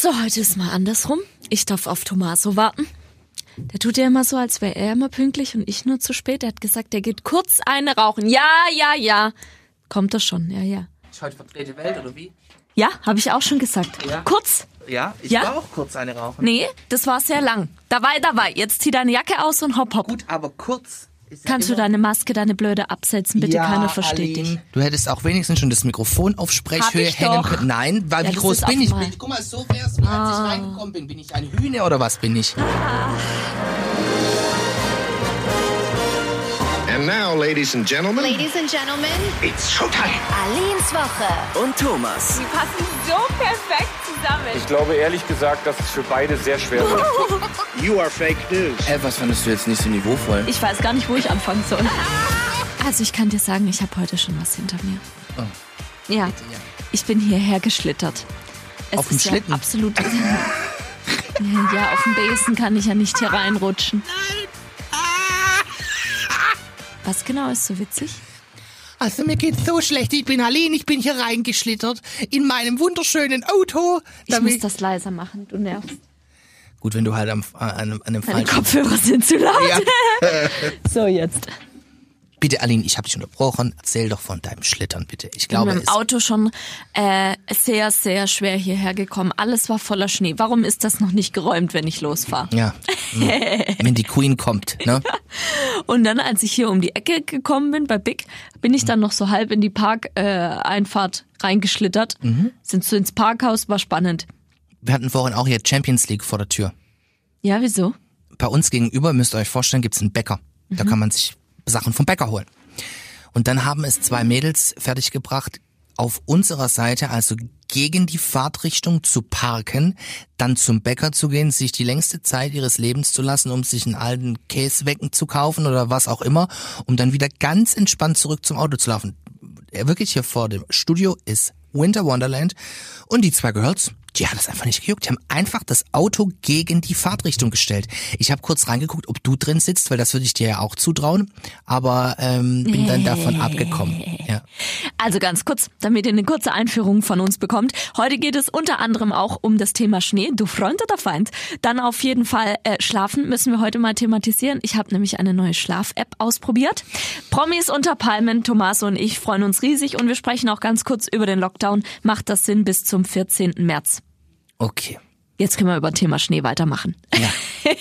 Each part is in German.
So, heute ist mal andersrum. Ich darf auf Tomaso warten. Der tut ja immer so, als wäre er immer pünktlich und ich nur zu spät. Er hat gesagt, er geht kurz eine rauchen. Ja, ja, ja. Kommt er schon, ja, ja. Ich heute vertrete Welt, oder wie? Ja, habe ich auch schon gesagt. Ja. Kurz. Ja, ich Ja? war auch kurz eine rauchen. Nee, das war sehr lang. Dabei, dabei. Jetzt zieh deine Jacke aus und hopp, hopp. Gut, aber kurz. Kannst du deine Maske, deine blöde absetzen? Bitte, ja, keiner versteht Aline, dich. Du hättest auch wenigstens schon das Mikrofon auf Sprechhöhe hängen können. Nein, weil Ja, wie groß bin ich? mal- Bin, guck mal, so wär's, wie als ich reingekommen bin. Bin ich ein Hühner oder was bin ich? And now, ladies and gentlemen, Ladies and Gentlemen, it's showtime. Alins Woche. Und Thomas. Die passen so perfekt zusammen. Ich glaube ehrlich gesagt, dass es für beide sehr schwer wird. You are fake news. Hä, was fandest du jetzt nicht so niveauvoll? Ich weiß gar nicht, wo ich anfangen soll. Also ich kann dir sagen, ich habe heute schon was hinter mir. Oh. Ja, ich bin hierher geschlittert. Es Auf dem ist ja Schlitten? absolut. ja, auf dem Besen kann ich ja nicht hier reinrutschen. Was genau ist so witzig? Also mir geht's so schlecht. Ich bin Aline, ich bin hier reingeschlittert in meinem wunderschönen Auto. Ich muss das leiser machen, du nervst. Gut, wenn du halt am, an, einem- an einem Meine falschen... Kopfhörer sind zu laut. Ja. so, jetzt. Bitte, Aline, ich habe dich unterbrochen. Erzähl doch von deinem Schlittern, bitte. Ich Ich glaube, bin mit dem Auto schon äh, sehr, sehr schwer hierher gekommen. Alles war voller Schnee. Warum ist das noch nicht geräumt, wenn ich losfahre? ja, hm. wenn die Queen kommt, ne? Und dann, als ich hier um die Ecke gekommen bin bei Big, bin ich dann noch so halb in die Parkeinfahrt äh, reingeschlittert. Mhm. Sind so ins Parkhaus, war spannend. Wir hatten vorhin auch hier Champions League vor der Tür. Ja, wieso? Bei uns gegenüber, müsst ihr euch vorstellen, gibt's einen Bäcker. Da kann man sich Sachen vom Bäcker holen. Und dann haben es zwei Mädels fertiggebracht, auf unserer Seite, also gegen die Fahrtrichtung zu parken, dann zum Bäcker zu gehen, sich die längste Zeit ihres Lebens zu lassen, um sich einen alten Käsewecken zu kaufen oder was auch immer, um dann wieder ganz entspannt zurück zum Auto zu laufen. Ja, wirklich hier vor dem Studio ist Winter Wonderland und die zwei Girls, die hat es einfach nicht gejuckt. Die haben einfach das Auto gegen die Fahrtrichtung gestellt. Ich habe kurz reingeguckt, ob du drin sitzt, weil das würde ich dir ja auch zutrauen, aber ähm, bin dann davon abgekommen. Ja. Also ganz kurz, damit ihr eine kurze Einführung von uns bekommt. Heute geht es unter anderem auch um das Thema Schnee. Du Freund oder Feind? Dann auf jeden Fall äh, schlafen müssen wir heute mal thematisieren. Ich habe nämlich eine neue Schlaf-App ausprobiert. Promis unter Palmen, Thomas und ich freuen uns riesig und wir sprechen auch ganz kurz über den Lockdown. Macht das Sinn bis zum 14. März? Okay. Jetzt können wir über Thema Schnee weitermachen. Ja.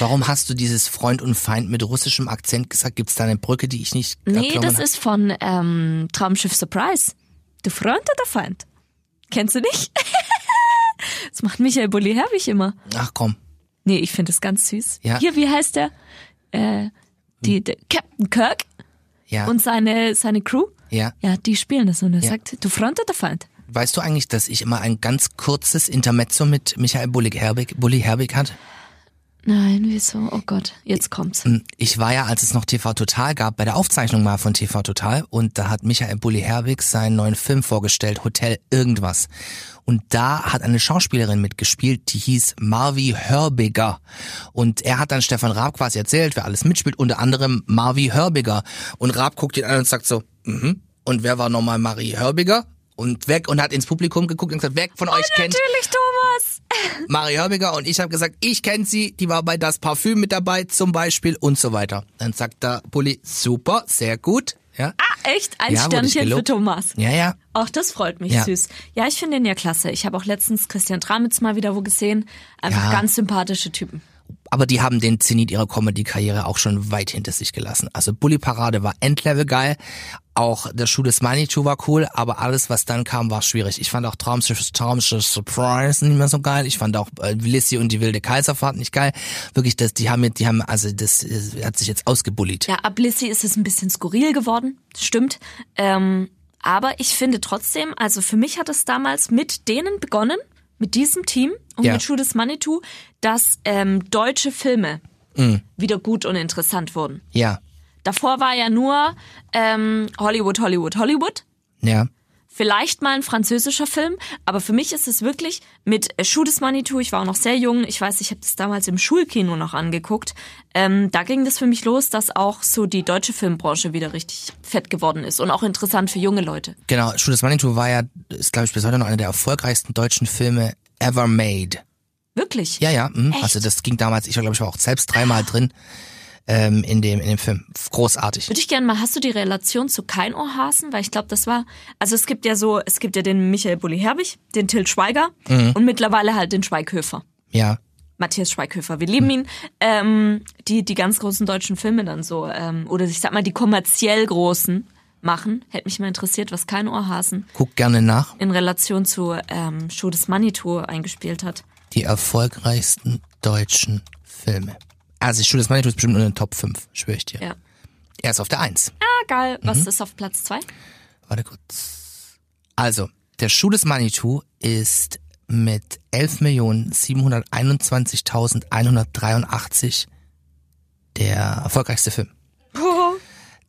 Warum hast du dieses Freund und Feind mit russischem Akzent gesagt? Gibt es da eine Brücke, die ich nicht Nee, das habe? ist von ähm, Traumschiff Surprise. Du Freund oder Feind? Kennst du nicht? das macht Michael Bulli Herbig immer. Ach komm. Nee, ich finde es ganz süß. Ja. Hier, wie heißt der? Äh, die, der Captain Kirk Ja. und seine, seine Crew. ja. Ja, die spielen das und er Ja. sagt, du Freund oder Feind? Weißt du eigentlich, dass ich immer ein ganz kurzes Intermezzo mit Michael Bulli Herbig, Bulli Herbig hatte? Nein, wieso? Oh Gott, jetzt kommt's. Ich war ja, als es noch TV Total gab, bei der Aufzeichnung mal von TV Total und da hat Michael Bulli Herbig seinen neuen Film vorgestellt, Hotel irgendwas. Und da hat eine Schauspielerin mitgespielt, die hieß Marvi Hörbiger. Und er hat dann Stefan Raab quasi erzählt, wer alles mitspielt, unter anderem Marvi Hörbiger. Und Raab guckt ihn an und sagt so, mhm. Und wer war nochmal Marie Hörbiger? Und weg und hat ins Publikum geguckt und gesagt, wer von euch kennt Natürlich, Thomas! Marie Hörbiger und ich habe gesagt, ich kenne sie, die war bei Das Parfüm mit dabei zum Beispiel und so weiter. Dann sagt der Bulli, super, sehr gut. Ja, Ah, echt? Ein Ja, Sternchen für. Thomas. ja, ja. Auch das freut mich Ja. süß. Ja, ich finde ihn ja klasse. Ich habe auch letztens Christian Tramitz mal wieder wo gesehen. Einfach Ja. ganz sympathische Typen. Aber die haben den Zenit ihrer Comedy-Karriere auch schon weit hinter sich gelassen. Also Bully Parade war Endlevel geil. Auch der Schuh des Manitou war cool, aber alles, was dann kam, war schwierig. Ich fand auch Traumschiff, Traumschiff Surprise nicht mehr so geil. Ich fand auch äh, Lissy und die wilde Kaiserfahrt nicht geil. Wirklich, das, die haben, die haben, also das äh, hat sich jetzt ausgebullied. Ja, ab Lissy ist es ein bisschen skurril geworden, stimmt. Ähm, aber ich finde trotzdem, also für mich hat es damals mit denen begonnen, mit diesem Team und Ja. mit Schuh des Manitou, dass ähm, deutsche Filme Mhm. wieder gut und interessant wurden. Ja, Davor war ja nur ähm, Hollywood, Hollywood, Hollywood. ja. Vielleicht mal ein französischer Film, aber für mich ist es wirklich mit äh, Schuh des Manitou, ich war auch noch sehr jung, ich weiß, ich habe das damals im Schulkino noch angeguckt, ähm, da ging das für mich los, dass auch so die deutsche Filmbranche wieder richtig fett geworden ist und auch interessant für junge Leute. Genau, Schuh des Manitou war ja, ist glaube ich bis heute noch einer der erfolgreichsten deutschen Filme ever made. Wirklich? Ja, ja. Mh. Also das ging damals, ich war glaube ich war auch selbst dreimal drin ähm, in dem in dem Film. Großartig. Würde ich gerne mal, hast du die Relation zu Keinohrhasen? Weil ich glaube, das war, also es gibt ja so, es gibt ja den Michael Bulli-Herbig, den Till Schweiger Mhm. und mittlerweile halt den Schweighöfer. Ja. Matthias Schweighöfer, wir lieben ihn. Ähm, die, die ganz großen deutschen Filme dann so, ähm, oder ich sag mal, die kommerziell großen machen. Hätte mich mal interessiert, was Keinohrhasen Guck gerne nach. in Relation zu ähm, Show des Manitou eingespielt hat. Die erfolgreichsten deutschen Filme. Also Studio des Manitou ist bestimmt in den Top 5, schwöre ich dir. Ja. Er ist auf der 1. Ah, geil. Mhm. Was ist auf Platz zwei? Warte kurz. Also, der Schuh des Manitou ist mit 11.721.183 der erfolgreichste Film.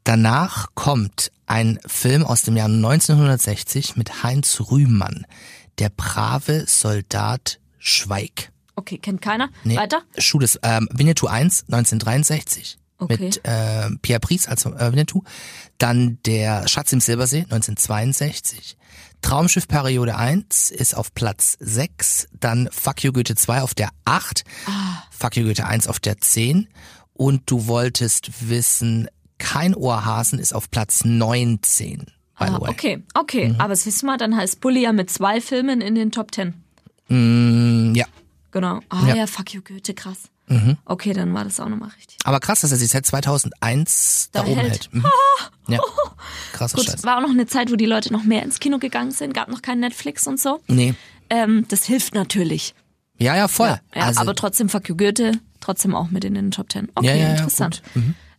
Danach kommt ein Film aus dem Jahr 1960 mit Heinz Rühmann, Der brave Soldat Schweig. Okay, kennt keiner. Nee, Weiter? Schuh des ähm, Winnetou 1, 1963. Okay. Mit äh, Pierre Brice als äh, Winnetou. Dann der Schatz im Silbersee, 1962. Traumschiff Periode 1 ist auf Platz 6. Dann Fuck You Goethe 2 auf der 8. Ah. Fuck You Goethe 1 auf der 10. Und du wolltest wissen, kein Ohrhasen ist auf Platz 19. By Ah, okay, okay. Mhm. Aber es wissen wir, dann heißt Bully ja mit zwei Filmen in den Top Ten. Mm, ja. Genau. Ah ja, Ja. fuck you, Goethe, krass. Mhm. Okay, dann war das auch nochmal richtig. Aber krass, dass er sich seit 2001 da, Da oben hält. hält. Mhm. Ja. Krasser Gut, Scheiß. war auch noch eine Zeit, wo die Leute noch mehr ins Kino gegangen sind, gab noch kein Netflix und so. Nee. Ähm, das hilft natürlich. Ja, ja, voll. Ja, also, aber trotzdem fuck you, Goethe, trotzdem auch mit in den Top Ten. Okay, Ja, ja, ja, interessant.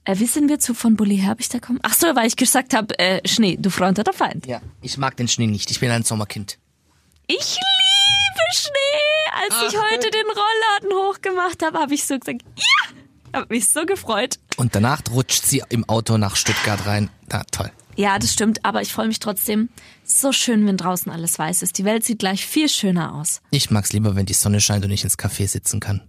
Äh, wie sind wir zu von Bully Herbig da kommen? Ach so, weil ich gesagt habe, äh, Schnee, du Freund oder Feind. ja, ich mag den Schnee nicht. Ich bin ein Sommerkind. Ich liebe Schnee. Als ich heute den Rollladen hochgemacht habe, habe ich so gesagt, ja, habe mich so gefreut. Und danach rutscht sie im Auto nach Stuttgart rein. Na, toll. Ja, das stimmt, aber ich freue mich trotzdem. So schön, wenn draußen alles weiß ist. Die Welt sieht gleich viel schöner aus. Ich mag's lieber, wenn die Sonne scheint und ich ins Café sitzen kann.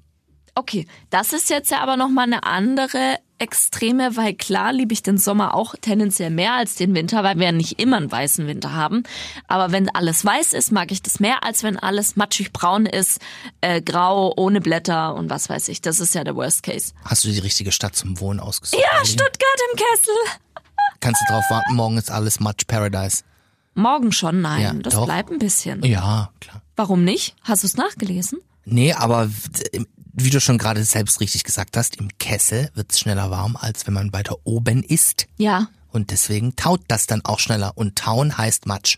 Okay, das ist jetzt ja aber nochmal eine andere Extreme, weil klar liebe ich den Sommer auch tendenziell mehr als den Winter, weil wir ja nicht immer einen weißen Winter haben. Aber wenn alles weiß ist, mag ich das mehr, als wenn alles matschig braun ist, äh, grau, ohne Blätter und was weiß ich. Das ist ja der Worst Case. Hast du die richtige Stadt zum Wohnen ausgesucht? Ja, Aline? Stuttgart im Kessel. Kannst du drauf warten, morgen ist alles Match Paradise. Morgen schon, nein, Ja, das doch. bleibt ein bisschen. Ja, klar. Warum nicht? Hast du es nachgelesen? Nee, aber wie du schon gerade selbst richtig gesagt hast, im Kessel wird's schneller warm, als wenn man weiter oben ist. Ja. Und deswegen taut das dann auch schneller. Und tauen heißt Matsch.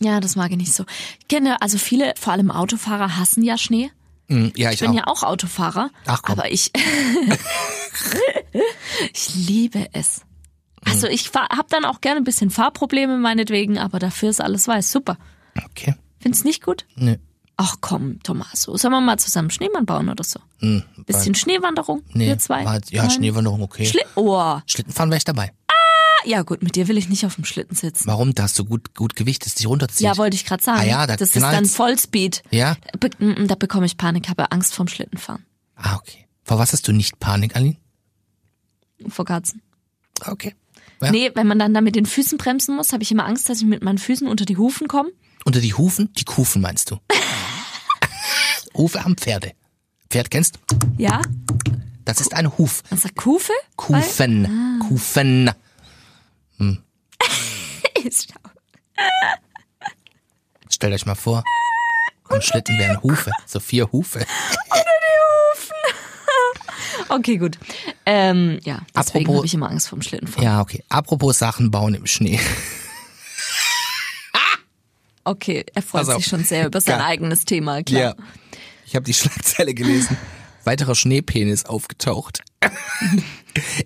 Ja, das mag ich nicht so. Ich kenne, also viele, vor allem Autofahrer, hassen ja Schnee. Hm, ja, ich, Ich bin auch. ja auch Autofahrer, Ach komm. aber ich ich liebe es. Hm. Also ich habe dann auch gerne ein bisschen Fahrprobleme meinetwegen, aber dafür ist alles weiß. Super. Okay. Findest nicht gut? Nee. Ach komm, Tommaso, sollen wir mal zusammen Schneemann bauen oder so? Hm, Bisschen Schneewanderung, nee. wir zwei. war- Ja, Nein. Schneewanderung, okay. Schli oh, Schlittenfahren wäre ich dabei. ja gut, mit dir will ich nicht auf dem Schlitten sitzen. Warum? Da hast du gut, gut Gewicht, das dich runterzieht. Ja, wollte ich gerade sagen. Ah ja, da das ist dann. Vollspeed. Ja? Be mm, da bekomme ich Panik, habe Angst vorm Schlittenfahren. Ah, okay. Vor was hast du nicht Panik, Aline? Vor Katzen. Okay. Ja. Nee, wenn man dann da mit den Füßen bremsen muss, habe ich immer Angst, dass ich mit meinen Füßen unter die Hufen komme. Unter die Hufen? Die Kufen meinst du? Hufe haben Pferde. Pferd kennst du? Ja? Das ist ein Huf. Man sagt Kufe? Kufen. Ah. Kufen. Ist Stellt euch mal vor, am Schlitten wären Hufe. So vier Hufe. Okay, gut. Ähm, ja, deswegen Apropos- habe ich immer Angst vorm Schlittenfahren. Ja, okay. Apropos Sachen bauen im Schnee. Okay, er freut sich schon sehr über sein Ja. eigenes Thema, klar. Ich habe die Schlagzeile gelesen. Weiterer Schneepenis aufgetaucht.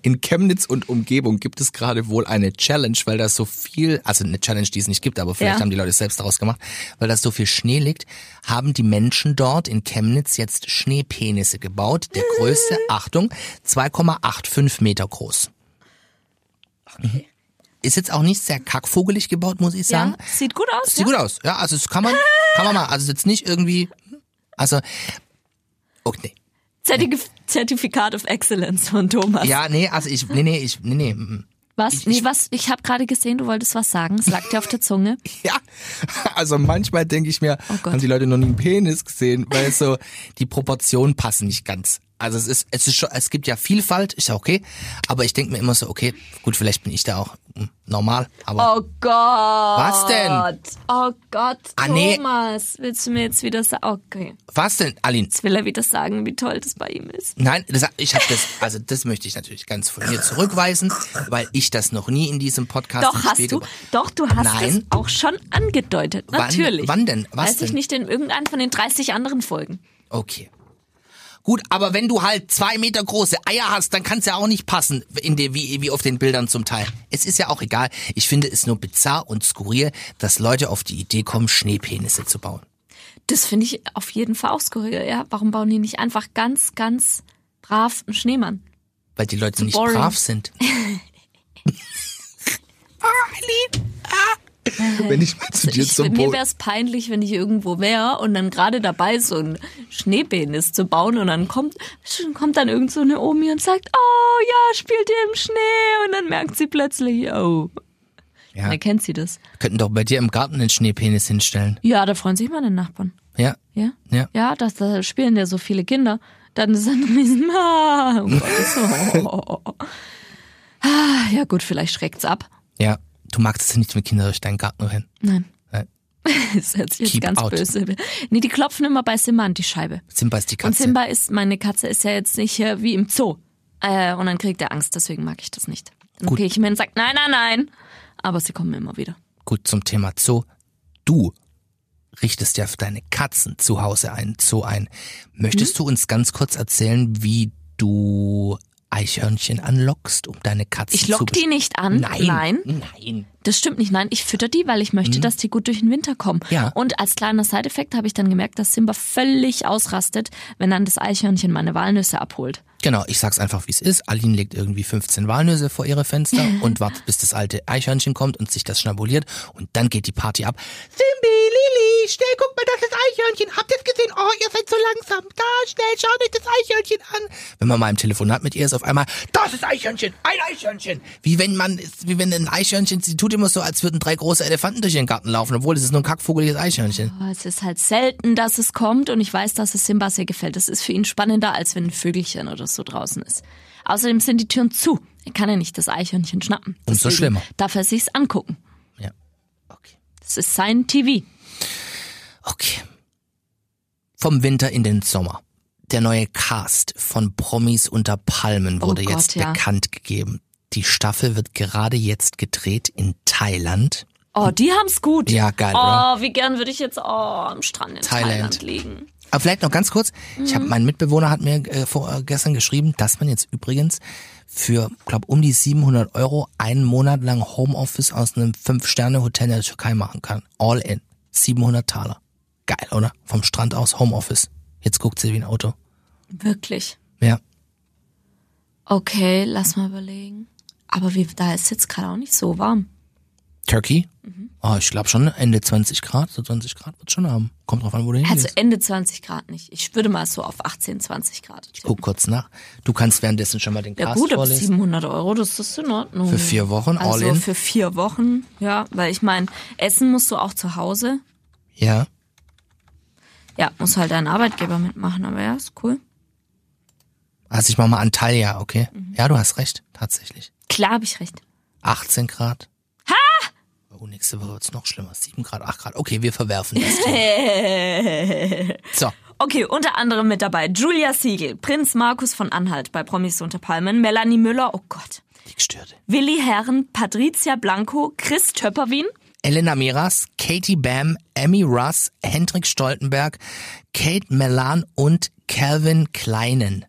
In Chemnitz und Umgebung gibt es gerade wohl eine Challenge, weil da so viel, also eine Challenge, die es nicht gibt, aber vielleicht Ja. haben die Leute es selbst daraus gemacht, weil da so viel Schnee liegt, haben die Menschen dort in Chemnitz jetzt Schneepenisse gebaut. Der Größe, Achtung, 2,85 Meter groß. Mhm. Ist jetzt auch nicht sehr kackvogelig gebaut, muss ich sagen. Ja, sieht gut aus. Sieht ja? gut aus. Ja, also das kann man, kann man mal. Also jetzt nicht irgendwie, also, okay. Zertif Zertifikat of Excellence von Thomas. Ja, nee, also ich, nee, nee, ich, nee, nee. mm, mm. Was? Ich- nee, was? Ich habe gerade gesehen, du wolltest was sagen. Es lag dir auf der Zunge. Ja, also manchmal denke ich mir, Oh haben die Leute noch nie einen Penis gesehen, weil so die Proportionen passen nicht ganz. Also es ist, es ist schon, es gibt ja Vielfalt, ist ja okay, aber ich denke mir immer so, okay, gut, vielleicht bin ich da auch hm, normal, aber Oh Gott. Was denn? Oh Gott, Ah, nee. Thomas. Willst du mir jetzt wieder sagen? Okay. was denn, Aline? Jetzt will er wieder sagen, wie toll das bei ihm ist. Nein, das, ich habe das, also das möchte ich natürlich ganz von mir zurückweisen, weil ich das noch nie in diesem Podcast Doch, hast Spiel du. Doch, du hast Nein. es auch schon angedeutet. Wann- Natürlich. wann denn? Was Weiß ich denn? nicht in irgendeinem von den 30 anderen Folgen. Okay. Gut, aber wenn du halt zwei Meter große Eier hast, dann kann es ja auch nicht passen, in der, wie, wie auf den Bildern zum Teil. Es ist ja auch egal. Ich finde es nur bizarr und skurril, dass Leute auf die Idee kommen, Schneepenisse zu bauen. Das finde ich auf jeden Fall auch skurril. Ja? Warum bauen die nicht einfach ganz, ganz brav einen Schneemann? Weil die Leute nicht boring. brav sind. ah, Aline, ah. Wenn ich mal zu dir Ich, zum mir wäre es peinlich, wenn ich irgendwo wäre und dann gerade dabei ist, so ein Schneepenis zu bauen und dann kommt, kommt dann irgend so eine Omi und sagt, oh ja, spielt ihr im Schnee und dann merkt sie plötzlich, oh. Ja, Dann kennt sie das. könnten doch bei dir im Garten den Schneepenis hinstellen. Ja, da freuen sich meine Nachbarn. Ja, Ja? ja. Ja, das, da spielen ja so viele Kinder. Dann ist ein riesen, ah, oh Gott, das, oh. Ah, Ja gut, vielleicht schreckt's ab. Ja, du magst es nicht, wenn Kinder durch deinen Garten rennen. Nein. Nein. Das hört sich jetzt Keep ganz out. böse. Nee, die klopfen immer bei Simba an die Scheibe. Simba ist die Und Katze. Simba ist, meine Katze ist ja jetzt nicht hier wie im Zoo. Äh, und dann kriegt er Angst, deswegen mag ich das nicht. Dann Gut. gehe ich hin und sage, nein, nein, nein. Aber sie kommen immer wieder. Gut, zum Thema Zoo. Du richtest ja für deine Katzen zu Hause einen Zoo ein. Möchtest du uns ganz kurz erzählen, wie du Eichhörnchen anlockst, um deine Katzen Ich zu lock die besch- nicht an. Nein. Nein. Nein. Das stimmt nicht. Nein, ich fütter die, weil ich möchte, dass die gut durch den Winter kommen. Ja. Und als kleiner Side-Effekt habe ich dann gemerkt, dass Simba völlig ausrastet, wenn dann das Eichhörnchen meine Walnüsse abholt. Genau, ich sag's einfach, wie es ist. Aline legt irgendwie 15 Walnüsse vor ihre Fenster und wartet, bis das alte Eichhörnchen kommt und sich das schnabuliert. Und dann geht die Party ab. Simbi, Lili, schnell, guck mal, das ist Eichhörnchen. Habt ihr es gesehen? Oh, ihr seid so langsam. Da, schnell, schaut euch das Eichhörnchen an. Wenn man mal im Telefonat mit ihr ist, auf einmal, das ist Eichhörnchen, ein Eichhörnchen. Wie wenn man, wie wenn ein Eichhörnchen, sie tut immer so, als würden drei große Elefanten durch ihren Garten laufen, obwohl es ist nur ein kackvogeliges Eichhörnchen. Aber es ist halt selten, dass es kommt und ich weiß, dass es Simba sehr gefällt. Das ist für ihn spannender, als wenn ein Vögelchen oder so draußen ist. Außerdem sind die Türen zu. Er kann ja nicht das Eichhörnchen schnappen. Umso Deswegen schlimmer. Darf er sich's angucken. Ja. Okay. Das ist sein TV. Okay. Vom Winter in den Sommer. Der neue Cast von Promis unter Palmen wurde Oh Gott, jetzt ja. bekannt gegeben. Die Staffel wird gerade jetzt gedreht in Thailand. Oh, die haben's gut. Ja, geil, Oh, oder? wie gern würde ich jetzt oh, am Strand in Thailand. Thailand, liegen. Aber vielleicht noch ganz kurz. Ich Mhm. habe mein Mitbewohner hat mir äh, vor, äh, gestern geschrieben, dass man jetzt übrigens für, glaub, um die 700 Euro einen Monat lang Homeoffice aus einem Fünf-Sterne-Hotel in der Türkei machen kann. All in. 700 Taler. Geil, oder? Vom Strand aus Homeoffice. Jetzt guckt sie wie ein Auto. Wirklich. Ja. Okay, lass mal überlegen. Aber wie, da ist jetzt gerade auch nicht so warm. Turkey? Mhm. Oh, ich glaube schon Ende 20 Grad, so 20 Grad wird schon haben. Kommt drauf an, wo du Also hingehst. Ende 20 Grad nicht. Ich würde mal so auf 18, 20 Grad. Ich guck kurz nach. Du kannst währenddessen schon mal den Ja Cast gut, ab vorlesen. 700 Euro, das ist in Ordnung. Für vier Wochen, all also in? für vier Wochen, ja, weil ich meine, essen musst du auch zu Hause. Ja. Ja, muss halt dein Arbeitgeber mitmachen, aber ja, ist cool. Also ich mach mal Antalya, okay? Mhm. Ja, du hast recht, tatsächlich. Klar hab ich recht. 18 Grad. Oh, nächste Woche wird's noch schlimmer. 7 Grad, 8 Grad. Okay, wir verwerfen das. So. Okay, unter anderem mit dabei Julia Siegel, Prinz Markus von Anhalt bei Promis unter Palmen, Melanie Müller, oh Gott, Die Gestörte. Willi Herren, Patricia Blanco, Chris Töpperwien, Elena Miras, Katie Bam, Emmy Russ, Hendrik Stoltenberg, Kate Melan und Calvin Kleinen.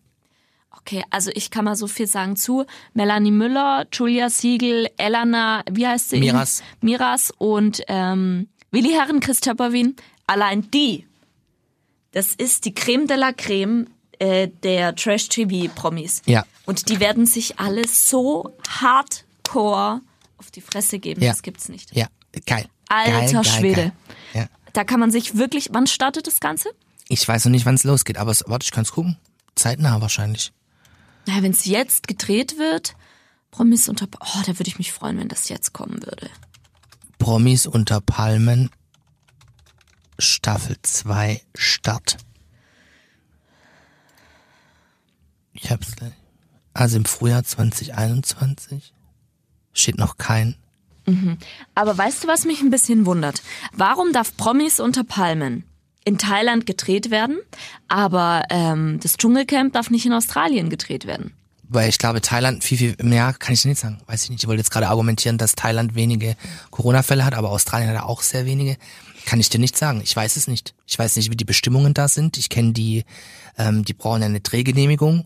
Okay, also ich kann mal so viel sagen zu Melanie Müller, Julia Siegel, Elena, wie heißt sie? Miras. Miras und ähm, Willi Herren, Chris Töpperwien. Allein die, das ist die Creme de la Creme äh, der Trash-TV-Promis. Ja. Und die werden sich alle so hardcore auf die Fresse geben. Ja. Das gibt's nicht. Ja, geil. Alter geil, geil, Schwede. Geil. Ja. Da kann man sich wirklich, wann startet das Ganze? Ich weiß noch nicht, wann es losgeht, aber es, warte, ich kann's gucken. Zeitnah wahrscheinlich. Naja, wenn es jetzt gedreht wird, Promis unter, oh, da würde ich mich freuen, wenn das jetzt kommen würde. Promis unter Palmen, Staffel 2, Start. Ich hab's gleich. Also im Frühjahr 2021 steht noch kein. Aber weißt du, was mich ein bisschen wundert? Warum darf Promis unter Palmen in Thailand gedreht werden, aber ähm, das Dschungelcamp darf nicht in Australien gedreht werden? Weil ich glaube, Thailand viel, viel mehr kann ich nicht sagen. Weiß ich nicht. Ich wollte jetzt gerade argumentieren, dass Thailand wenige Corona-Fälle hat, aber Australien hat auch sehr wenige. Kann ich dir nicht sagen. Ich weiß es nicht. Ich weiß nicht, wie die Bestimmungen da sind. Ich kenne die, ähm, die brauchen eine Drehgenehmigung.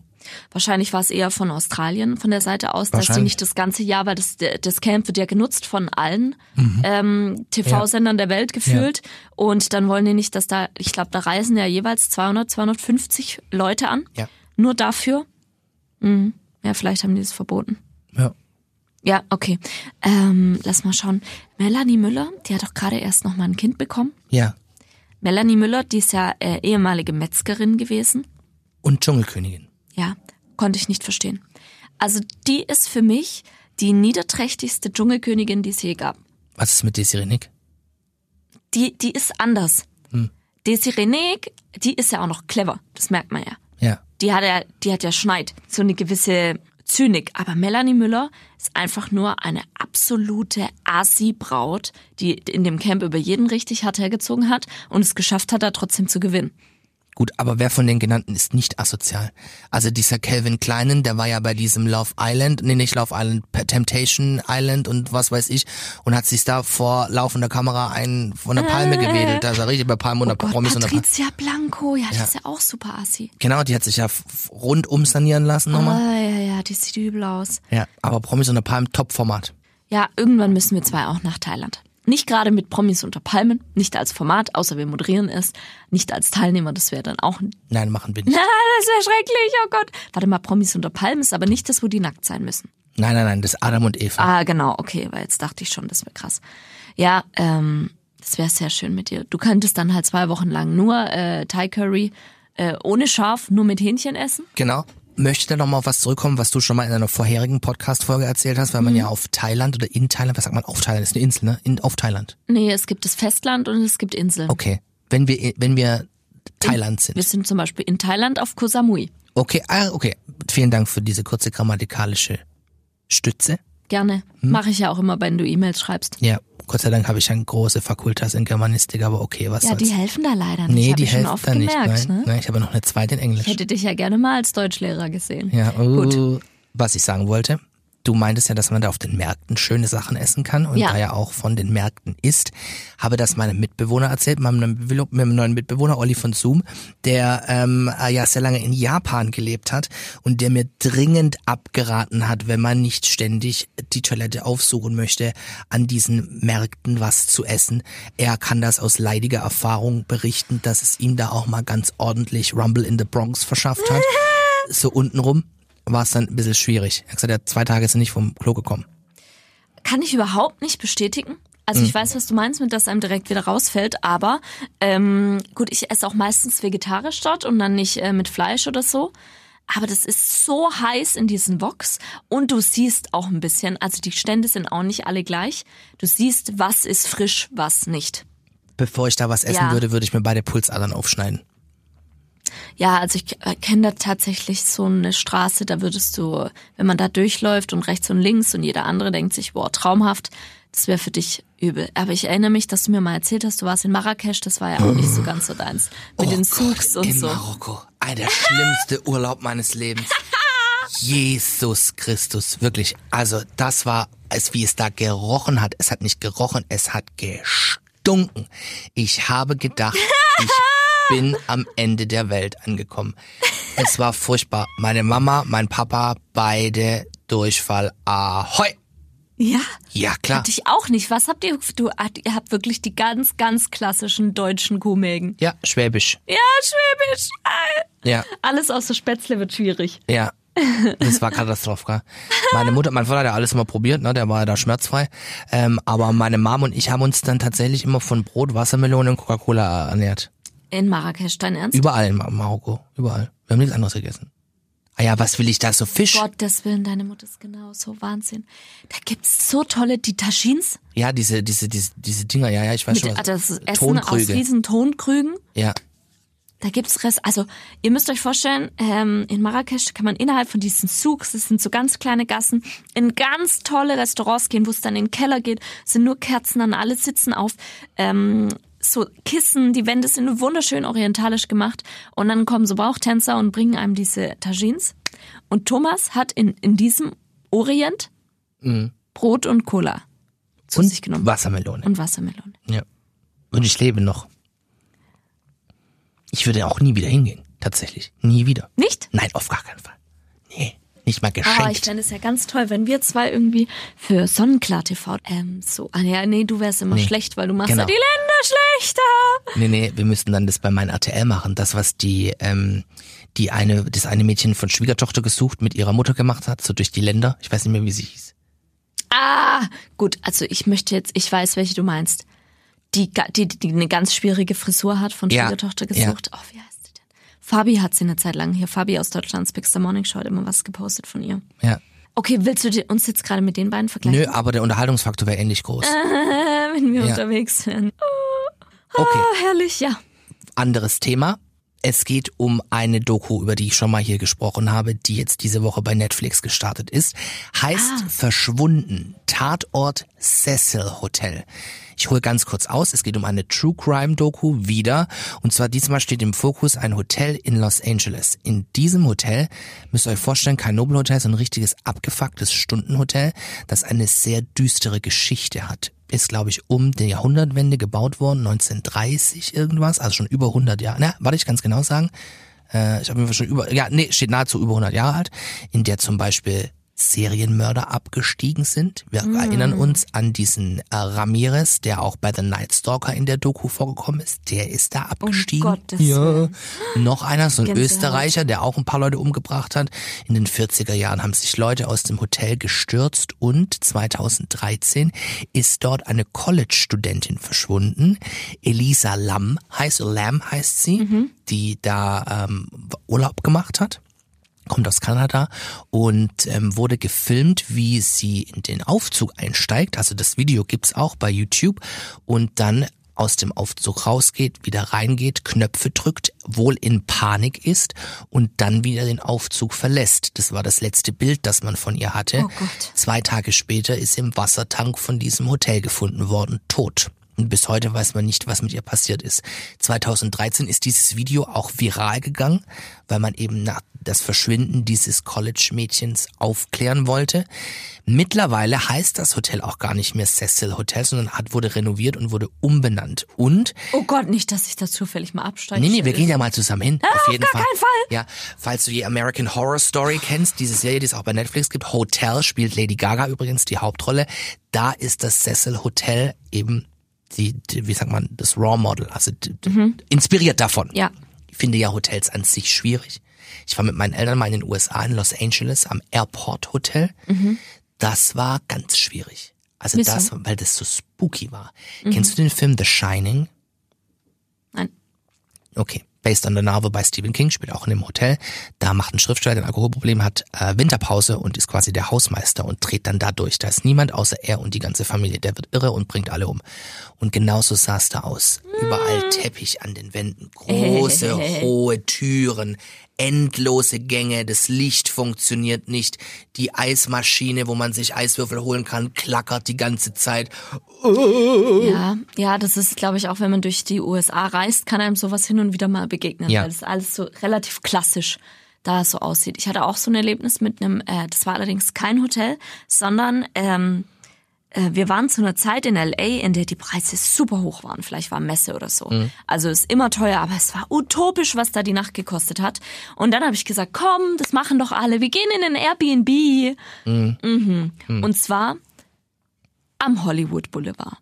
Wahrscheinlich war es eher von Australien, von der Seite aus, dass die nicht das ganze Jahr, weil das, das Camp wird ja genutzt von allen Mhm. ähm, TV-Sendern der Welt gefühlt. Und dann wollen die nicht, dass da, ich glaube, da reisen ja jeweils 200, 250 Leute an. Ja. Nur dafür. Mhm. Ja, vielleicht haben die es verboten. Ja. Ja, okay. Ähm, lass mal schauen. Melanie Müller, die hat doch gerade erst noch mal ein Kind bekommen. Ja. Melanie Müller, die ist ja äh, ehemalige Metzgerin gewesen. Und Dschungelkönigin. Ja, konnte ich nicht verstehen. Also die ist für mich die niederträchtigste Dschungelkönigin, die es je gab. Was ist mit Desiree Nick? Die, die ist anders. Desiree Nick, die ist ja auch noch clever. Das merkt man ja. Ja. Die hat ja, die hat ja Schneid. So eine gewisse Zynik. Aber Melanie Müller ist einfach nur eine absolute Assi-Braut, die in dem Camp über jeden richtig hart hergezogen hat und es geschafft hat, da trotzdem zu gewinnen. Gut, aber wer von den genannten ist nicht asozial? Also dieser Calvin Kleinen, der war ja bei diesem Love Island, nee, nicht Love Island, Temptation Island und was weiß ich und hat sich da vor laufender Kamera einen von der Palme gewedelt. Da ist er richtig bei Palme und Oh Gott, Promis und der Palme. Patricia Blanco, ja, die Ja. ist ja auch super Assi. Genau, die hat sich ja rundum sanieren lassen nochmal. Ah, ja, ja, die sieht übel aus. Ja, aber Promis und der Palme, Top-Format. Ja, irgendwann müssen wir zwei auch nach Thailand. Nicht gerade mit Promis unter Palmen, nicht als Format, außer wir moderieren es, nicht als Teilnehmer, das wäre dann auch. Nein, machen wir nicht. Na, das wäre schrecklich, oh Gott. Warte mal, Promis unter Palmen ist aber nicht das, wo die nackt sein müssen. Nein, nein, nein, das ist Adam und Eva. Ah, genau, okay, weil jetzt dachte ich schon, das wäre krass. Ja, ähm, das wäre sehr schön mit dir. Du könntest dann halt zwei Wochen lang nur äh, Thai Curry äh, ohne Schaf, nur mit Hähnchen essen. Genau. Möchte da noch mal auf was zurückkommen, was du schon mal in einer vorherigen Podcast-Folge erzählt hast, weil man ja auf Thailand oder in Thailand, was sagt man auf Thailand, ist eine Insel, ne? In, auf Thailand. Nee, es gibt das Festland und es gibt Inseln. Okay. Wenn wir, wenn wir Thailand sind. Wir sind zum Beispiel in Thailand auf Koh Samui. Okay, ah, okay. Vielen Dank für diese kurze grammatikalische Stütze. Gerne. Mache ich ja auch immer, wenn du E-Mails schreibst. Ja, Gott sei Dank habe ich eine große Fakultas in Germanistik, aber okay, was Ja, soll's. die helfen da leider nicht. nee, hab die helfen oft da nicht. gemerkt, Nein, ne? nein, ich habe noch eine zweite in Englisch. Ich hätte dich ja gerne mal als Deutschlehrer gesehen. Ja, Gut. uh, was ich sagen wollte. Du meintest ja, dass man da auf den Märkten schöne Sachen essen kann und Ja. da ja auch von den Märkten isst. Habe das meinem Mitbewohner erzählt, meinem meinem neuen Mitbewohner Olli von Zoom, der ähm, äh, ja sehr lange in Japan gelebt hat und der mir dringend abgeraten hat, wenn man nicht ständig die Toilette aufsuchen möchte, an diesen Märkten was zu essen. Er kann das aus leidiger Erfahrung berichten, dass es ihm da auch mal ganz ordentlich Rumble in the Bronx verschafft hat. so untenrum war es dann ein bisschen schwierig. Er hat gesagt, er zwei Tage ist nicht vom Klo gekommen. Kann ich überhaupt nicht bestätigen. Also Hm. ich weiß, was du meinst, mit dass einem direkt wieder rausfällt, aber ähm, gut, ich esse auch meistens vegetarisch dort und dann nicht äh, mit Fleisch oder so. Aber das ist so heiß in diesen Woks und du siehst auch ein bisschen, also die Stände sind auch nicht alle gleich. Du siehst, was ist frisch, was nicht. Bevor ich da was essen Ja. würde, würde ich mir beide Pulsadern aufschneiden. Ja, also ich äh, kenne da tatsächlich so eine Straße, da würdest du, wenn man da durchläuft und rechts und links und jeder andere denkt sich, boah, traumhaft, das wäre für dich übel. Aber ich erinnere mich, dass du mir mal erzählt hast, du warst in Marrakesch, das war ja auch nicht so ganz so deins. Mit den Souks Oh Gott, und in so. Marokko. Ein der schlimmste Urlaub meines Lebens. Jesus Christus, wirklich. Also das war, als wie es da gerochen hat. Es hat nicht gerochen, es hat gestunken. Ich habe gedacht, ich bin am Ende der Welt angekommen. Es war furchtbar. Meine Mama, mein Papa, beide Durchfall. Ahoi! Ja, Ja, klar. hatte ich auch nicht. Was habt ihr? Du, ihr habt wirklich die ganz, ganz klassischen deutschen Kuhmägen. Ja, Schwäbisch. Ja, Schwäbisch. Ja. Alles außer Spätzle wird schwierig. Ja. Das war Katastrophe. Meine Mutter, mein Vater hat ja alles immer probiert, ne? Der war ja da schmerzfrei. Ähm, aber meine Mom und ich haben uns dann tatsächlich immer von Brot, Wassermelone und Coca-Cola ernährt. In Marrakesch, dein Ernst? Überall in Mar- Marokko. Überall. Wir haben nichts anderes gegessen. Ah ja, was will ich da so Fisch? Gottes Willen, deine Mutter ist genauso Wahnsinn. Da gibt's so tolle, die Taschins. Ja, diese, diese, diese, diese Dinger, ja, ja, ich weiß Mit, schon. ah, Was. das ist Essen aus Tonkrüge. riesen Tonkrügen. Ja. Da gibt's Rest, also ihr müsst euch vorstellen, ähm, in Marrakesch kann man innerhalb von diesen Souks, das sind so ganz kleine Gassen, in ganz tolle Restaurants gehen, wo es dann in den Keller geht, Es sind nur Kerzen an, alle sitzen auf ähm, so Kissen, die Wände sind wunderschön orientalisch gemacht und dann kommen so Bauchtänzer und bringen einem diese Tagines. Und Thomas hat in, in diesem Orient Brot und Cola zu Mhm. Und sich genommen. Wassermelone. Und Wassermelone. Ja. Und ich lebe noch. Ich würde auch nie wieder hingehen. Tatsächlich. Nie wieder. Nicht? Nein, auf gar keinen Fall. Nee. Nicht mal ich geschenkt. fände es ja ganz toll, wenn wir zwei irgendwie für Sonnenklar TV ähm, so. Ah ja, nee, du wärst immer Nee. schlecht, weil du machst Genau. ja die Länder schlechter. Nee, nee, wir müssten dann das bei meinem RTL machen. Das, was die, ähm, die eine, das eine Mädchen von Schwiegertochter gesucht mit ihrer Mutter gemacht hat, so durch die Länder. Ich weiß nicht mehr, wie sie hieß. Ah, gut, also ich möchte jetzt, ich weiß, welche du meinst. Die, die, die eine ganz schwierige Frisur hat, von Ja, Schwiegertochter ja. gesucht. Oh, wie heißt die denn? Fabi hat sie eine Zeit lang hier. Fabi aus Deutschlands Big Star Morning Show hat immer was gepostet von ihr. Ja. Okay, willst du uns jetzt gerade mit den beiden vergleichen? Nö, aber der Unterhaltungsfaktor wäre ähnlich groß. Äh, wenn wir Ja. unterwegs wären. Okay. Ah, herrlich, ja. anderes Thema. Es geht um eine Doku, über die ich schon mal hier gesprochen habe, die jetzt diese Woche bei Netflix gestartet ist. Heißt Verschwunden. Tatort Cecil Hotel. Ich hole ganz kurz aus. Es geht um eine True Crime Doku wieder. Und zwar diesmal steht im Fokus ein Hotel in Los Angeles. In diesem Hotel müsst ihr euch vorstellen, kein Nobelhotel, sondern ein richtiges abgefucktes Stundenhotel, das eine sehr düstere Geschichte hat. Ist, glaube ich, um die Jahrhundertwende gebaut worden, 1930 irgendwas, also schon über 100 Jahre. Na, warte, ich kann es genau sagen. Äh, ich habe mir schon über, ja, nee, steht nahezu über 100 Jahre alt, in der zum Beispiel Serienmörder abgestiegen sind. Wir erinnern uns an diesen äh, Ramirez, der auch bei The Night Stalker in der Doku vorgekommen ist. Der ist da abgestiegen. Gottes ja. Willen. Noch einer, so ein Gänsehaut. Österreicher, der auch ein paar Leute umgebracht hat. In den 40er Jahren haben sich Leute aus dem Hotel gestürzt und 2013 ist dort eine College-Studentin verschwunden. Elisa Lam heißt, Lam heißt sie, die da ähm, Urlaub gemacht hat kommt aus Kanada und ähm, wurde gefilmt, wie sie in den Aufzug einsteigt. Also das Video gibt's auch bei YouTube und dann aus dem Aufzug rausgeht, wieder reingeht, Knöpfe drückt, wohl in Panik ist und dann wieder den Aufzug verlässt. Das war das letzte Bild, das man von ihr hatte. Oh. Zwei Tage später ist sie im Wassertank von diesem Hotel gefunden worden, tot. Und bis heute weiß man nicht, was mit ihr passiert ist. 2013 ist dieses Video auch viral gegangen, weil man eben nach das Verschwinden dieses College-Mädchens aufklären wollte. Mittlerweile heißt das Hotel auch gar nicht mehr Cecil Hotel, sondern hat, wurde renoviert und wurde umbenannt. Und Oh Gott, nicht, dass ich da zufällig mal absteige. Nee, nee, wir gehen ja mal zusammen hin. auf jeden gar Fall. keinen Fall. Ja, falls du die American Horror Story kennst, diese Serie, die es auch bei Netflix gibt, Hotel spielt Lady Gaga übrigens die Hauptrolle. Da ist das Cecil Hotel eben die, die wie sagt man, das Raw Model, also die, die, inspiriert davon. Ja. Ich finde ja Hotels an sich schwierig. Ich war mit meinen Eltern mal in den USA in Los Angeles am Airport Hotel. Das war ganz schwierig. Also Wieso? das, weil das so spooky war. Kennst du den Film The Shining? Nein. Okay. Based on the novel by Stephen King, spielt auch in dem Hotel. Da macht ein Schriftsteller, der ein Alkoholproblem hat, äh, Winterpause und ist quasi der Hausmeister und dreht dann da durch. Da ist niemand außer er und die ganze Familie. Der wird irre und bringt alle um. Und genauso sah es da aus. Überall Teppich an den Wänden, große, hohe Türen, endlose Gänge, das Licht funktioniert nicht, die Eismaschine, wo man sich Eiswürfel holen kann, klackert die ganze Zeit. Ja, ja, das ist, glaube ich, auch wenn man durch die USA reist, kann einem sowas hin und wieder mal begegnen, Ja. weil das alles so relativ klassisch da so aussieht. Ich hatte auch so ein Erlebnis mit einem, äh, das war allerdings kein Hotel, sondern ähm, äh, wir waren zu einer Zeit in LA, in der die Preise super hoch waren. Vielleicht war Messe oder so. Also ist immer teuer, aber es war utopisch, was da die Nacht gekostet hat. Und dann habe ich gesagt, komm, das machen doch alle. Wir gehen in den Airbnb. Mhm. Und zwar am Hollywood Boulevard.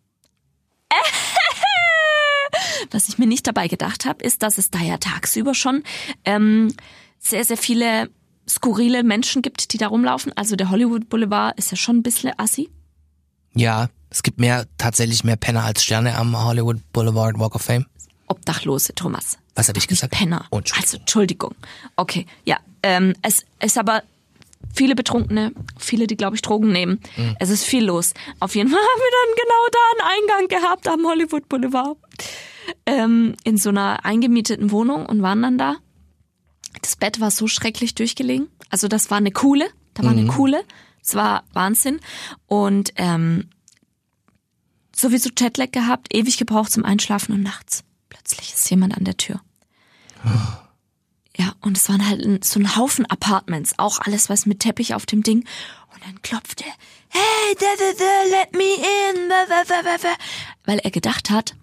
Was ich mir nicht dabei gedacht habe, ist, dass es da ja tagsüber schon ähm, sehr, sehr viele skurrile Menschen gibt, die da rumlaufen. Also der Hollywood Boulevard ist ja schon ein bisschen assi. Ja, es gibt mehr, tatsächlich mehr Penner als Sterne am Hollywood Boulevard Walk of Fame. Obdachlose, Thomas. Was habe ich gesagt? Penner. Oh, Entschuldigung. also Entschuldigung. Okay, ja. Ähm, es ist aber viele Betrunkene, viele, die glaube ich Drogen nehmen. Mhm. Es ist viel los. Auf jeden Fall haben wir dann genau da einen Eingang gehabt am Hollywood Boulevard. Ähm, in so einer eingemieteten Wohnung und waren dann da. Das Bett war so schrecklich durchgelegen. Also das war eine Kuhle. Da war Mhm. eine Kuhle. Es war Wahnsinn. Und ähm, sowieso Jetlag gehabt, ewig gebraucht zum Einschlafen und nachts. Plötzlich ist jemand an der Tür. Ja, und es waren halt so ein Haufen Apartments, auch alles was mit Teppich auf dem Ding. Und dann klopfte, hey, da, da, da, let me in, da, da, da, da. weil er gedacht hat,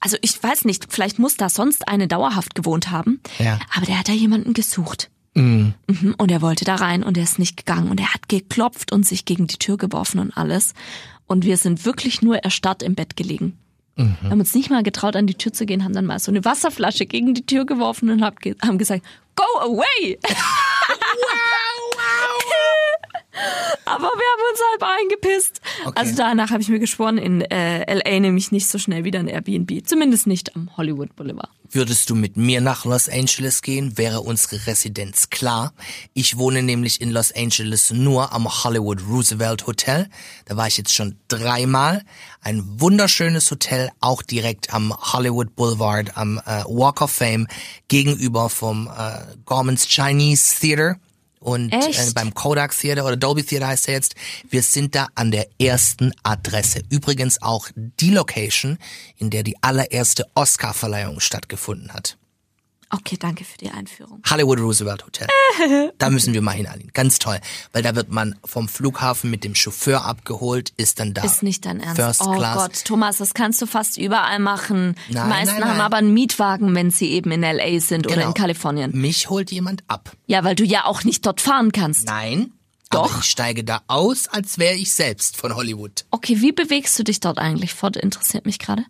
also ich weiß nicht, vielleicht muss da sonst eine dauerhaft gewohnt haben, Ja. aber der hat da jemanden gesucht. Mhm, Und er wollte da rein und er ist nicht gegangen und er hat geklopft und sich gegen die Tür geworfen und alles. Und wir sind wirklich nur erstarrt im Bett gelegen. Wir haben uns nicht mal getraut, an die Tür zu gehen, haben dann mal so eine Wasserflasche gegen die Tür geworfen und haben gesagt, go away! Aber wir haben uns halb eingepisst. Okay. Also danach habe ich mir geschworen, in äh, LA nehme ich nicht so schnell wieder ein Airbnb. Zumindest nicht am Hollywood Boulevard. Würdest du mit mir nach Los Angeles gehen, wäre unsere Residenz klar. Ich wohne nämlich in Los Angeles nur am Hollywood Roosevelt Hotel. Da war ich jetzt schon dreimal. Ein wunderschönes Hotel, auch direkt am Hollywood Boulevard, am äh, Walk of Fame, gegenüber vom äh, Gorman's Chinese Theater. Und äh, Echt? beim Kodak Theater oder Dolby Theater heißt er jetzt. Wir sind da an der ersten Adresse. Übrigens auch die Location, in der die allererste Oscar-Verleihung stattgefunden hat. Okay, danke für die Einführung. Hollywood Roosevelt Hotel. Da müssen wir mal hin, Aline. Ganz toll. Weil da wird man vom Flughafen mit dem Chauffeur abgeholt, ist dann da. Ist nicht dein Ernst. First oh Class. Gott, Thomas, das kannst du fast überall machen. die Nein, meisten nein, haben nein. aber einen Mietwagen, wenn sie eben in LA sind oder Genau. in Kalifornien. Mich holt jemand ab. Ja, weil du ja auch nicht dort fahren kannst. Nein. Doch. Aber ich steige da aus, als wäre ich selbst von Hollywood. Okay, wie bewegst du dich dort eigentlich fort? Interessiert mich gerade.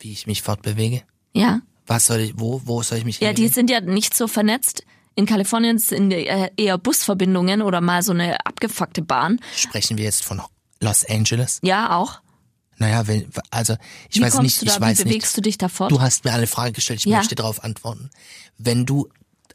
Wie ich mich fortbewege. Ja. Was soll ich, wo, wo soll ich mich Ja, die sind ja nicht so vernetzt. In Kalifornien sind eher Busverbindungen oder mal so eine abgefuckte Bahn. Sprechen wir jetzt von Los Angeles? Ja, auch. Naja, wenn, also ich Wie weiß nicht, du da, ich wie weiß bewegst nicht. du dich da fort? Du hast mir eine Frage gestellt, ich Ja. möchte darauf antworten. Wenn du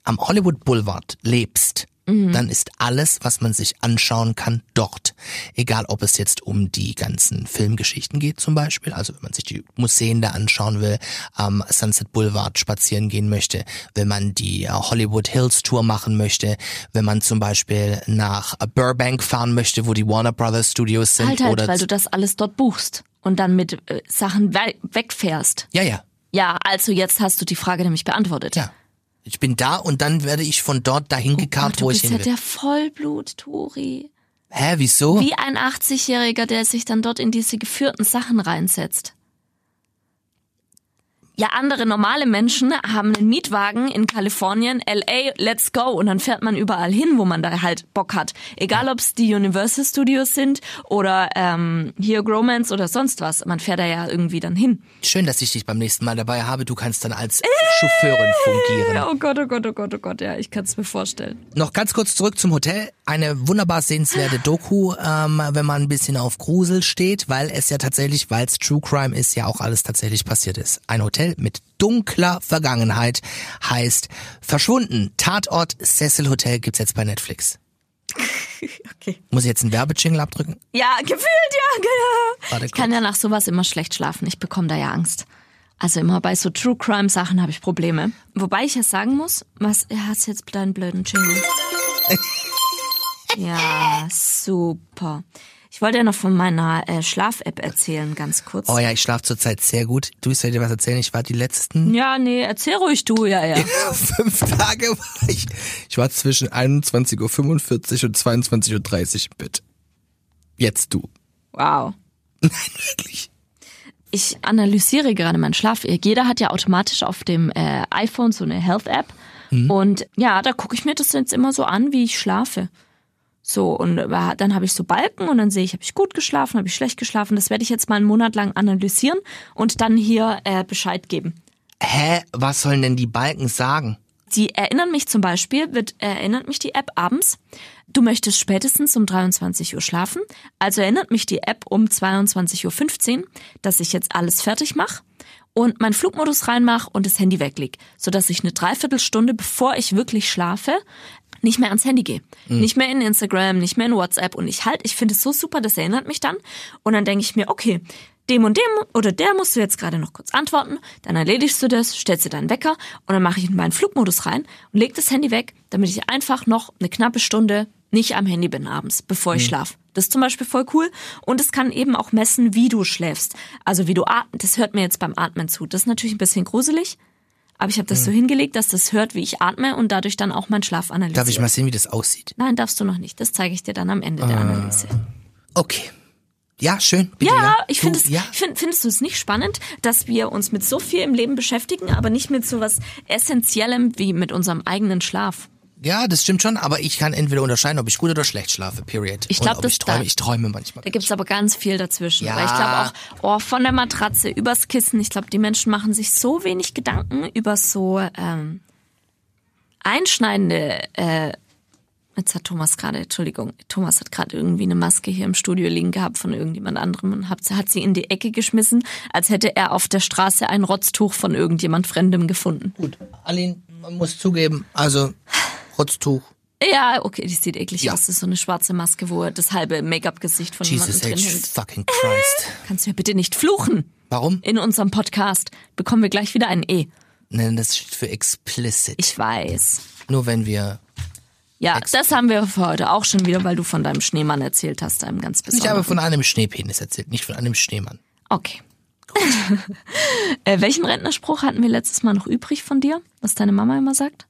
am Hollywood Boulevard lebst, Mhm. dann ist alles, was man sich anschauen kann, dort. Egal, ob es jetzt um die ganzen Filmgeschichten geht zum Beispiel, also wenn man sich die Museen da anschauen will, am Sunset Boulevard spazieren gehen möchte, wenn man die äh, Hollywood Hills Tour machen möchte, wenn man zum Beispiel nach Burbank fahren möchte, wo die Warner Brothers Studios sind. halt halt, oder weil du das alles dort buchst und dann mit äh, Sachen we wegfährst. ja, ja, Ja, also jetzt hast du die Frage nämlich beantwortet. Ja. Ich bin da und dann werde ich von dort dahin gekarrt, Oh, du wo ich bist hin ja will. der Vollblut-Tori. Hä, wieso? Wie ein 80-Jähriger, der sich dann dort in diese geführten Sachen reinsetzt. Ja, andere normale Menschen haben einen Mietwagen in Kalifornien, LA, let's go. Und dann fährt man überall hin, wo man da halt Bock hat. Egal, ob es die Universal Studios sind oder ähm, hier Gromans oder sonst was. Man fährt da ja irgendwie dann hin. Schön, dass ich dich beim nächsten Mal dabei habe. Du kannst dann als Chauffeurin fungieren. Oh Gott, oh Gott, oh Gott, oh Gott, ja, ich kann es mir vorstellen. Noch ganz kurz zurück zum Hotel. Eine wunderbar sehenswerte Doku, ähm, wenn man ein bisschen auf Grusel steht, weil es ja tatsächlich, weil es True Crime ist, ja auch alles tatsächlich passiert ist. Ein Hotel mit dunkler Vergangenheit heißt Verschwunden. Tatort Cecil Hotel gibt's jetzt bei Netflix. Okay. Muss ich jetzt einen Werbejingle abdrücken? Ja, gefühlt, ja, genau. Warte Ich kann ja nach sowas immer schlecht schlafen. Ich bekomme da ja Angst. Also immer bei so True Crime Sachen habe ich Probleme. Wobei ich ja sagen muss, was, hat jetzt deinen blöden Jingle. ja, super. Ich wollte ja noch von meiner äh, Schlaf-App erzählen, ganz kurz. Oh ja, ich schlafe zurzeit sehr gut. Du soll dir was erzählen? Ich war die letzten Ja, nee, erzähl ruhig du, ja, ja. fünf Tage war ich. Ich war zwischen 21.45 Uhr und 22.30 Uhr im Bett. Jetzt du. Wow. Wirklich. Ich analysiere gerade meinen Schlaf. Jeder hat ja automatisch auf dem äh, iPhone so eine Health-App. Und ja, da gucke ich mir das jetzt immer so an, wie ich schlafe. So, und äh, dann habe ich so Balken und dann sehe ich, habe ich gut geschlafen, habe ich schlecht geschlafen. Das werde ich jetzt mal einen Monat lang analysieren und dann hier äh, Bescheid geben. Hä? Was sollen denn die Balken sagen? Die erinnern mich zum Beispiel, wird, erinnert mich die App abends, du möchtest spätestens um 23 Uhr schlafen. Also erinnert mich die App um 22.15 Uhr, dass ich jetzt alles fertig mache. und meinen Flugmodus reinmache und das Handy weglege, sodass ich eine Dreiviertelstunde, bevor ich wirklich schlafe, nicht mehr ans Handy gehe. Nicht mehr in Instagram, nicht mehr in WhatsApp. Und ich halt, ich finde es so super, das erinnert mich dann. Und dann denke ich mir, okay, dem und dem oder der musst du jetzt gerade noch kurz antworten. Dann erledigst du das, stellst dir deinen Wecker und dann mache ich in meinen Flugmodus rein und leg das Handy weg, damit ich einfach noch eine knappe Stunde nicht am Handy bin abends, bevor ich schlaf. Das ist zum Beispiel voll cool. Und es kann eben auch messen, wie du schläfst. Also wie du atmest. Das hört mir jetzt beim Atmen zu. Das ist natürlich ein bisschen gruselig. Aber ich habe das so hingelegt, dass das hört, wie ich atme und dadurch dann auch meinen Schlaf analysiert. Darf ich mal sehen, wie das aussieht? Nein, darfst du noch nicht. Das zeige ich dir dann am Ende der Analyse. Okay. Ja, schön. Bitte, Ja, ich finde es, Ja, find, findest du es nicht spannend, dass wir uns mit so viel im Leben beschäftigen, aber nicht mit so was Essentiellem wie mit unserem eigenen Schlaf? Ja, das stimmt schon, aber ich kann entweder unterscheiden, ob ich gut oder schlecht schlafe, period. Ich glaub, Und ob das ich träume, da- ich träume manchmal. Da gibt's aber ganz viel dazwischen. Ja. Weil ich glaube auch, oh, von der Matratze übers Kissen, ich glaube, die Menschen machen sich so wenig Gedanken über so ähm, einschneidende äh, Jetzt hat Thomas gerade, Entschuldigung, Thomas hat gerade irgendwie eine Maske hier im Studio liegen gehabt von irgendjemand anderem und hat, hat sie in die Ecke geschmissen, als hätte er auf der Straße ein Rotztuch von irgendjemand Fremdem gefunden. Gut. Aline, man muss zugeben, also Rotztuch. Ja, okay, die sieht eklig Ja. aus. Das ist so eine schwarze Maske, wo das halbe Make-up-Gesicht von Jesus jemandem drin H. hängt. fucking Christ. Kannst du mir bitte nicht fluchen? Warum? In unserem Podcast bekommen wir gleich wieder ein E. Nein, das steht für explicit. Ich weiß. Nur wenn wir. Ja, das haben wir für heute auch schon wieder, weil du von deinem Schneemann erzählt hast, einem ganz Ich besonderen. habe von einem Schneepenis erzählt, nicht von einem Schneemann. Okay. äh, welchen Rentnerspruch hatten wir letztes Mal noch übrig von dir, was deine Mama immer sagt?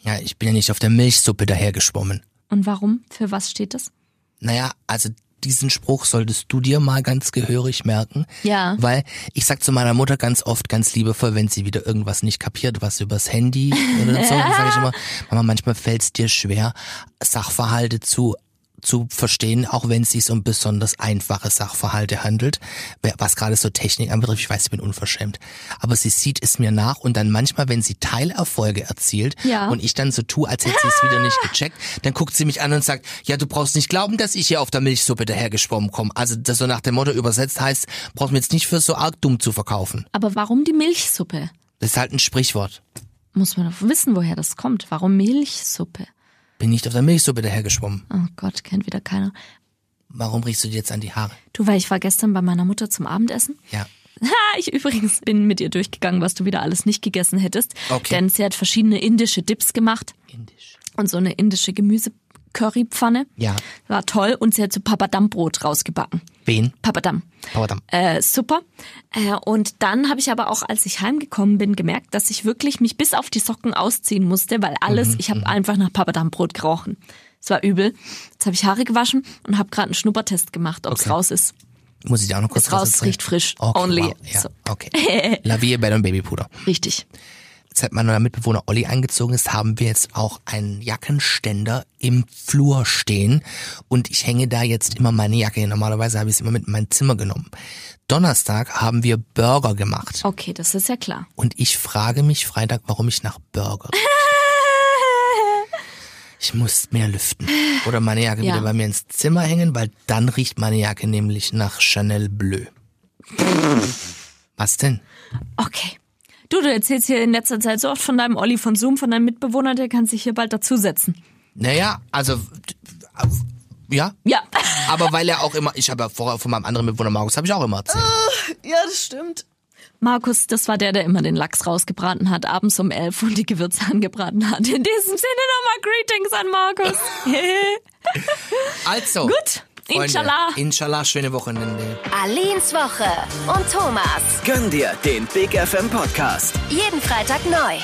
Ja, ich bin ja nicht auf der Milchsuppe dahergeschwommen. Und warum? Für was steht das? Naja, also diesen Spruch solltest du dir mal ganz gehörig merken. Ja. Weil ich sag zu meiner Mutter ganz oft, ganz liebevoll, wenn sie wieder irgendwas nicht kapiert, was übers Handy oder so, dann sage ich immer, Mama, manchmal fällt es dir schwer, Sachverhalte zu zu verstehen, auch wenn es sich um besonders einfache Sachverhalte handelt, was gerade so Technik anbetrifft, ich weiß, ich bin unverschämt, aber sie sieht es mir nach und dann manchmal, wenn sie Teilerfolge erzielt Ja. und ich dann so tue, als hätte sie es wieder nicht gecheckt, dann guckt sie mich an und sagt, ja, du brauchst nicht glauben, dass ich hier auf der Milchsuppe dahergeschwommen komme. Also das so nach dem Motto übersetzt heißt, brauchst mir jetzt nicht für so arg dumm zu verkaufen. Aber warum die Milchsuppe? Das ist halt ein Sprichwort. Muss man doch wissen, woher das kommt. Warum Milchsuppe? Bin nicht auf der Milchsuppe dahergeschwommen. Oh Gott, kennt wieder keiner. Warum riechst du dir jetzt an die Haare? Du, weil ich war gestern bei meiner Mutter zum Abendessen. Ja. Ich übrigens bin mit ihr durchgegangen, was du wieder alles nicht gegessen hättest. Okay. Denn sie hat verschiedene indische Dips gemacht Indisch. und so eine indische Gemüse-Currypfanne. Ja. War toll und sie hat so Papadam-Brot rausgebacken. Wen? Papadam. Papadam. Äh, super. Äh, und dann habe ich aber auch, als ich heimgekommen bin, gemerkt, dass ich wirklich mich bis auf die Socken ausziehen musste, weil alles, ich habe einfach nach Papadam-Brot gerochen. Es war übel. Jetzt habe ich Haare gewaschen und habe gerade einen Schnuppertest gemacht, ob es Okay. raus ist. Muss ich dir auch noch kurz Ist raus, erzählen? riecht frisch. Okay, Only. Wow. Ja, So. okay. Lavie, Bett und Babypuder. Richtig. Seit mein neuer Mitbewohner Olli eingezogen ist, haben wir jetzt auch einen Jackenständer im Flur stehen und ich hänge da jetzt immer meine Jacke. hin. Normalerweise habe ich es immer mit in mein Zimmer genommen. Donnerstag haben wir Burger gemacht Okay, das ist ja klar. und ich frage mich Freitag, warum ich nach Burger. Ich muss mehr lüften oder meine Jacke Ja. wieder bei mir ins Zimmer hängen, weil dann riecht meine Jacke nämlich nach Chanel Bleu. Was denn? Okay. Du, du erzählst hier in letzter Zeit so oft von deinem Olli von Zoom, von deinem Mitbewohner, der kann sich hier bald dazusetzen. Naja, also ja, Ja. Aber weil er auch immer, ich habe ja vorher von meinem anderen Mitbewohner Markus, habe ich auch immer erzählt. Ja, das stimmt. Markus, das war der, der immer den Lachs rausgebraten hat, abends um elf und die Gewürze angebraten hat. In diesem Sinne nochmal Greetings an Markus. Also. Gut, Freunde, inshallah. Inshallah, schöne Wochenende. Alins Woche und Thomas. Gönn dir den Big FM Podcast. Jeden Freitag neu.